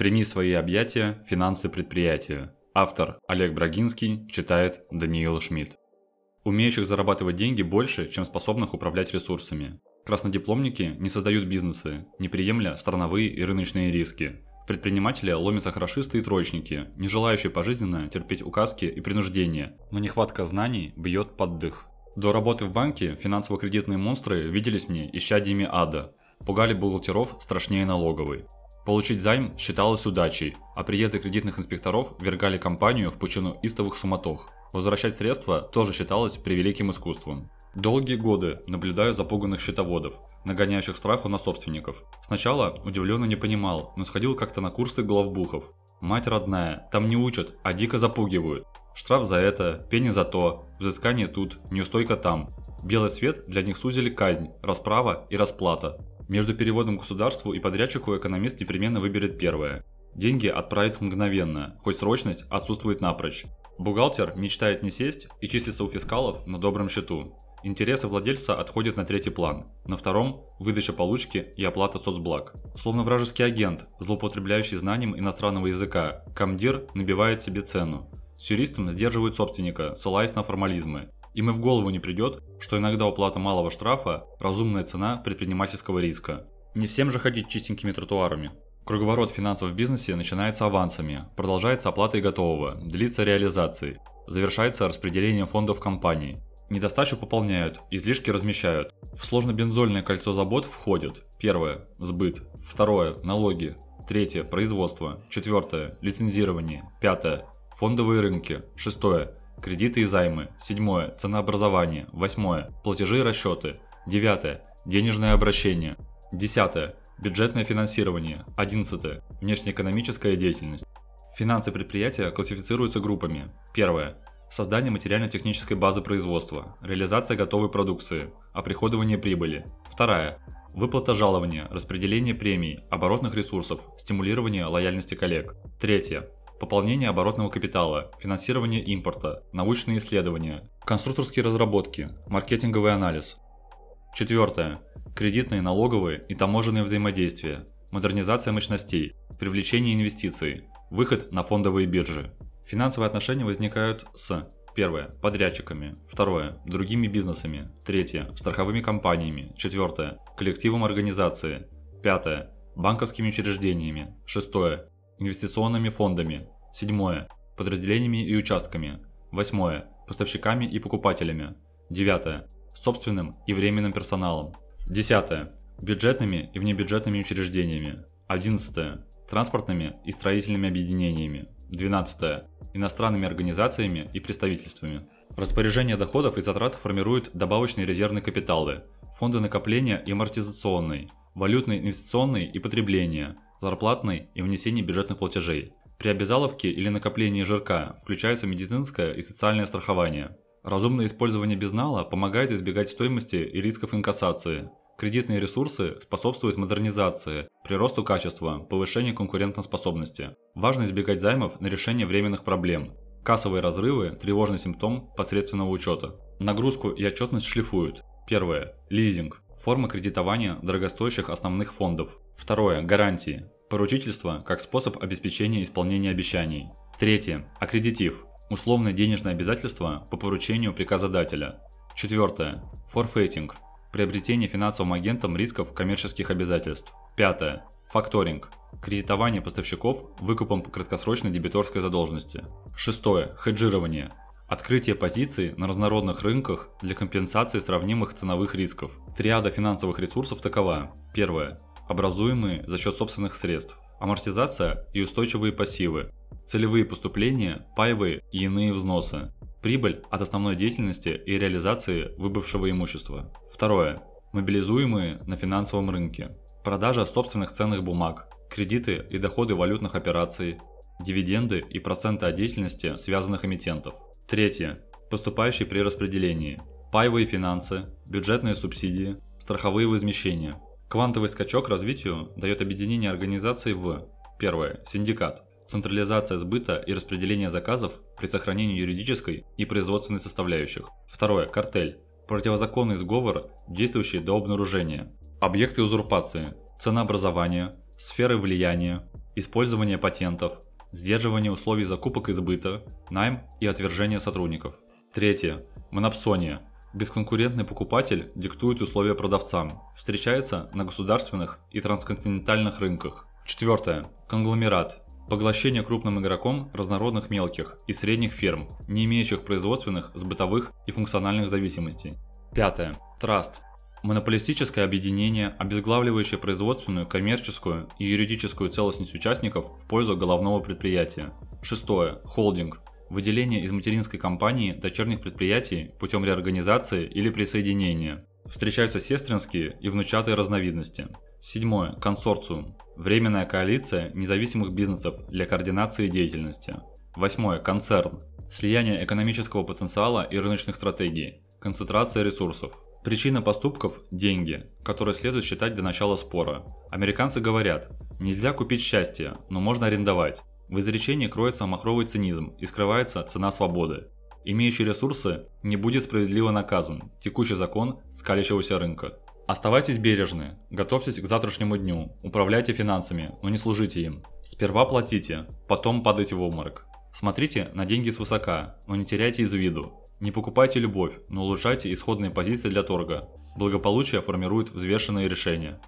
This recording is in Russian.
Прими свои объятия, финансы предприятия. Автор Олег Брагинский читает Даниил Шмидт. Умеющих зарабатывать деньги больше, чем способных управлять ресурсами. Краснодипломники не создают бизнесы, не приемля страновые и рыночные риски. Предприниматели ломятся хорошисты и троечники, не желающие пожизненно терпеть указки и принуждения, но нехватка знаний бьет под дых. До работы в банке финансово-кредитные монстры виделись мне исчадиями ада. Пугали бухгалтеров страшнее налоговой. Получить займ считалось удачей, а приезды кредитных инспекторов вергали компанию в пучину истовых суматох. Возвращать средства тоже считалось превеликим искусством. Долгие годы наблюдаю запуганных счетоводов, нагоняющих страху на собственников. Сначала удивленно не понимал, но сходил как-то на курсы главбухов. Мать родная, там не учат, а дико запугивают. Штраф за это, пени за то, взыскание тут, неустойка там. Белый свет для них сузили казнь, расправа и расплата. Между переводом государству и подрядчику экономист непременно выберет первое. Деньги отправит мгновенно, хоть срочность отсутствует напрочь. Бухгалтер мечтает не сесть и числиться у фискалов на добром счету. Интересы владельца отходят на третий план. На втором – выдача получки и оплата соцблаг. Словно вражеский агент, злоупотребляющий знанием иностранного языка, комдир набивает себе цену. С юристом сдерживают собственника, ссылаясь на формализмы. Им и в голову не придет, что иногда уплата малого штрафа – разумная цена предпринимательского риска. Не всем же ходить чистенькими тротуарами. Круговорот финансов в бизнесе начинается авансами, продолжается оплатой готового, длится реализацией, завершается распределением фондов компании. Недостачу пополняют, излишки размещают. В сложно-бензольное кольцо забот входят первое – сбыт, второе – налоги, третье – производство, четвертое – лицензирование, пятое – фондовые рынки, шестое Кредиты и займы. Седьмое. Ценообразование. Восьмое. Платежи и расчеты. Девятое. Денежное обращение. Десятое. Бюджетное финансирование. Одиннадцатое. Внешнеэкономическая деятельность. Финансы предприятия классифицируются группами. Первое. Создание материально-технической базы производства, реализация готовой продукции, оприходование прибыли. Вторая. Выплата жалования, распределение премий, оборотных ресурсов, стимулирование лояльности коллег. Третье пополнение оборотного капитала, финансирование импорта, научные исследования, конструкторские разработки, маркетинговый анализ. Четвертое. Кредитные, налоговые и таможенные взаимодействия, модернизация мощностей, привлечение инвестиций, выход на фондовые биржи. Финансовые отношения возникают с Первое. Подрядчиками. Второе. Другими бизнесами. Третье. Страховыми компаниями. Четвертое. Коллективом организации. Пятое. Банковскими учреждениями. Шестое инвестиционными фондами. Седьмое. Подразделениями и участками. Восьмое. Поставщиками и покупателями. Девятое. Собственным и временным персоналом. Десятое. Бюджетными и внебюджетными учреждениями. Одиннадцатое. Транспортными и строительными объединениями. Двенадцатое. Иностранными организациями и представительствами. Распоряжение доходов и затрат формирует добавочные резервные капиталы, фонды накопления и амортизационный, валютный инвестиционный и потребление – зарплатной и внесение бюджетных платежей. При обязаловке или накоплении жирка включается медицинское и социальное страхование. Разумное использование безнала помогает избегать стоимости и рисков инкассации. Кредитные ресурсы способствуют модернизации, приросту качества, повышению конкурентоспособности. Важно избегать займов на решение временных проблем. Кассовые разрывы – тревожный симптом посредственного учета. Нагрузку и отчетность шлифуют. Первое. Лизинг. Форма кредитования дорогостоящих основных фондов. Второе. Гарантии. Поручительство как способ обеспечения исполнения обещаний. Третье. Аккредитив. Условное денежное обязательство по поручению приказодателя. Четвертое. Форфейтинг. Приобретение финансовым агентом рисков коммерческих обязательств. Пятое. Факторинг. Кредитование поставщиков выкупом по краткосрочной дебиторской задолженности. Шестое. Хеджирование. Открытие позиций на разнородных рынках для компенсации сравнимых ценовых рисков. Триада финансовых ресурсов такова. Первое. Образуемые за счет собственных средств. Амортизация и устойчивые пассивы. Целевые поступления, паевые и иные взносы. Прибыль от основной деятельности и реализации выбывшего имущества. Второе. Мобилизуемые на финансовом рынке. Продажа собственных ценных бумаг, кредиты и доходы валютных операций, дивиденды и проценты от деятельности связанных эмитентов. Третье. Поступающие при распределении. Паевые финансы, бюджетные субсидии, страховые возмещения. Квантовый скачок развитию дает объединение организаций в Первое. Синдикат. Централизация сбыта и распределение заказов при сохранении юридической и производственной составляющих. Второе. Картель. Противозаконный сговор, действующий до обнаружения. Объекты узурпации. Ценообразование. Сферы влияния. использование патентов, сдерживание условий закупок и сбыта, найм и отвержение сотрудников. Третье. Монопсония. Бесконкурентный покупатель диктует условия продавцам, встречается на государственных и трансконтинентальных рынках. Четвертое. Конгломерат. Поглощение крупным игроком разнородных мелких и средних фирм, не имеющих производственных, сбытовых и функциональных зависимостей. Пятое. Траст. Монополистическое объединение, обезглавливающее производственную, коммерческую и юридическую целостность участников в пользу головного предприятия. Шестое. Холдинг. Выделение из материнской компании дочерних предприятий путем реорганизации или присоединения. Встречаются сестринские и внучатые разновидности. Седьмое. Консорциум. Временная коалиция независимых бизнесов для координации деятельности. Восьмое. Концерн. Слияние экономического потенциала и рыночных стратегий. Концентрация ресурсов. Причина поступков – деньги, которые следует считать до начала спора. Американцы говорят, нельзя купить счастье, но можно арендовать. В изречении кроется махровый цинизм и скрывается цена свободы. Имеющий ресурсы не будет справедливо наказан, текущий закон скалящегося рынка. Оставайтесь бережны, готовьтесь к завтрашнему дню, управляйте финансами, но не служите им. Сперва платите, потом падайте в обморок. Смотрите на деньги свысока, но не теряйте из виду. Не покупайте любовь, но улучшайте исходные позиции для торга. Благополучие формирует взвешенные решения.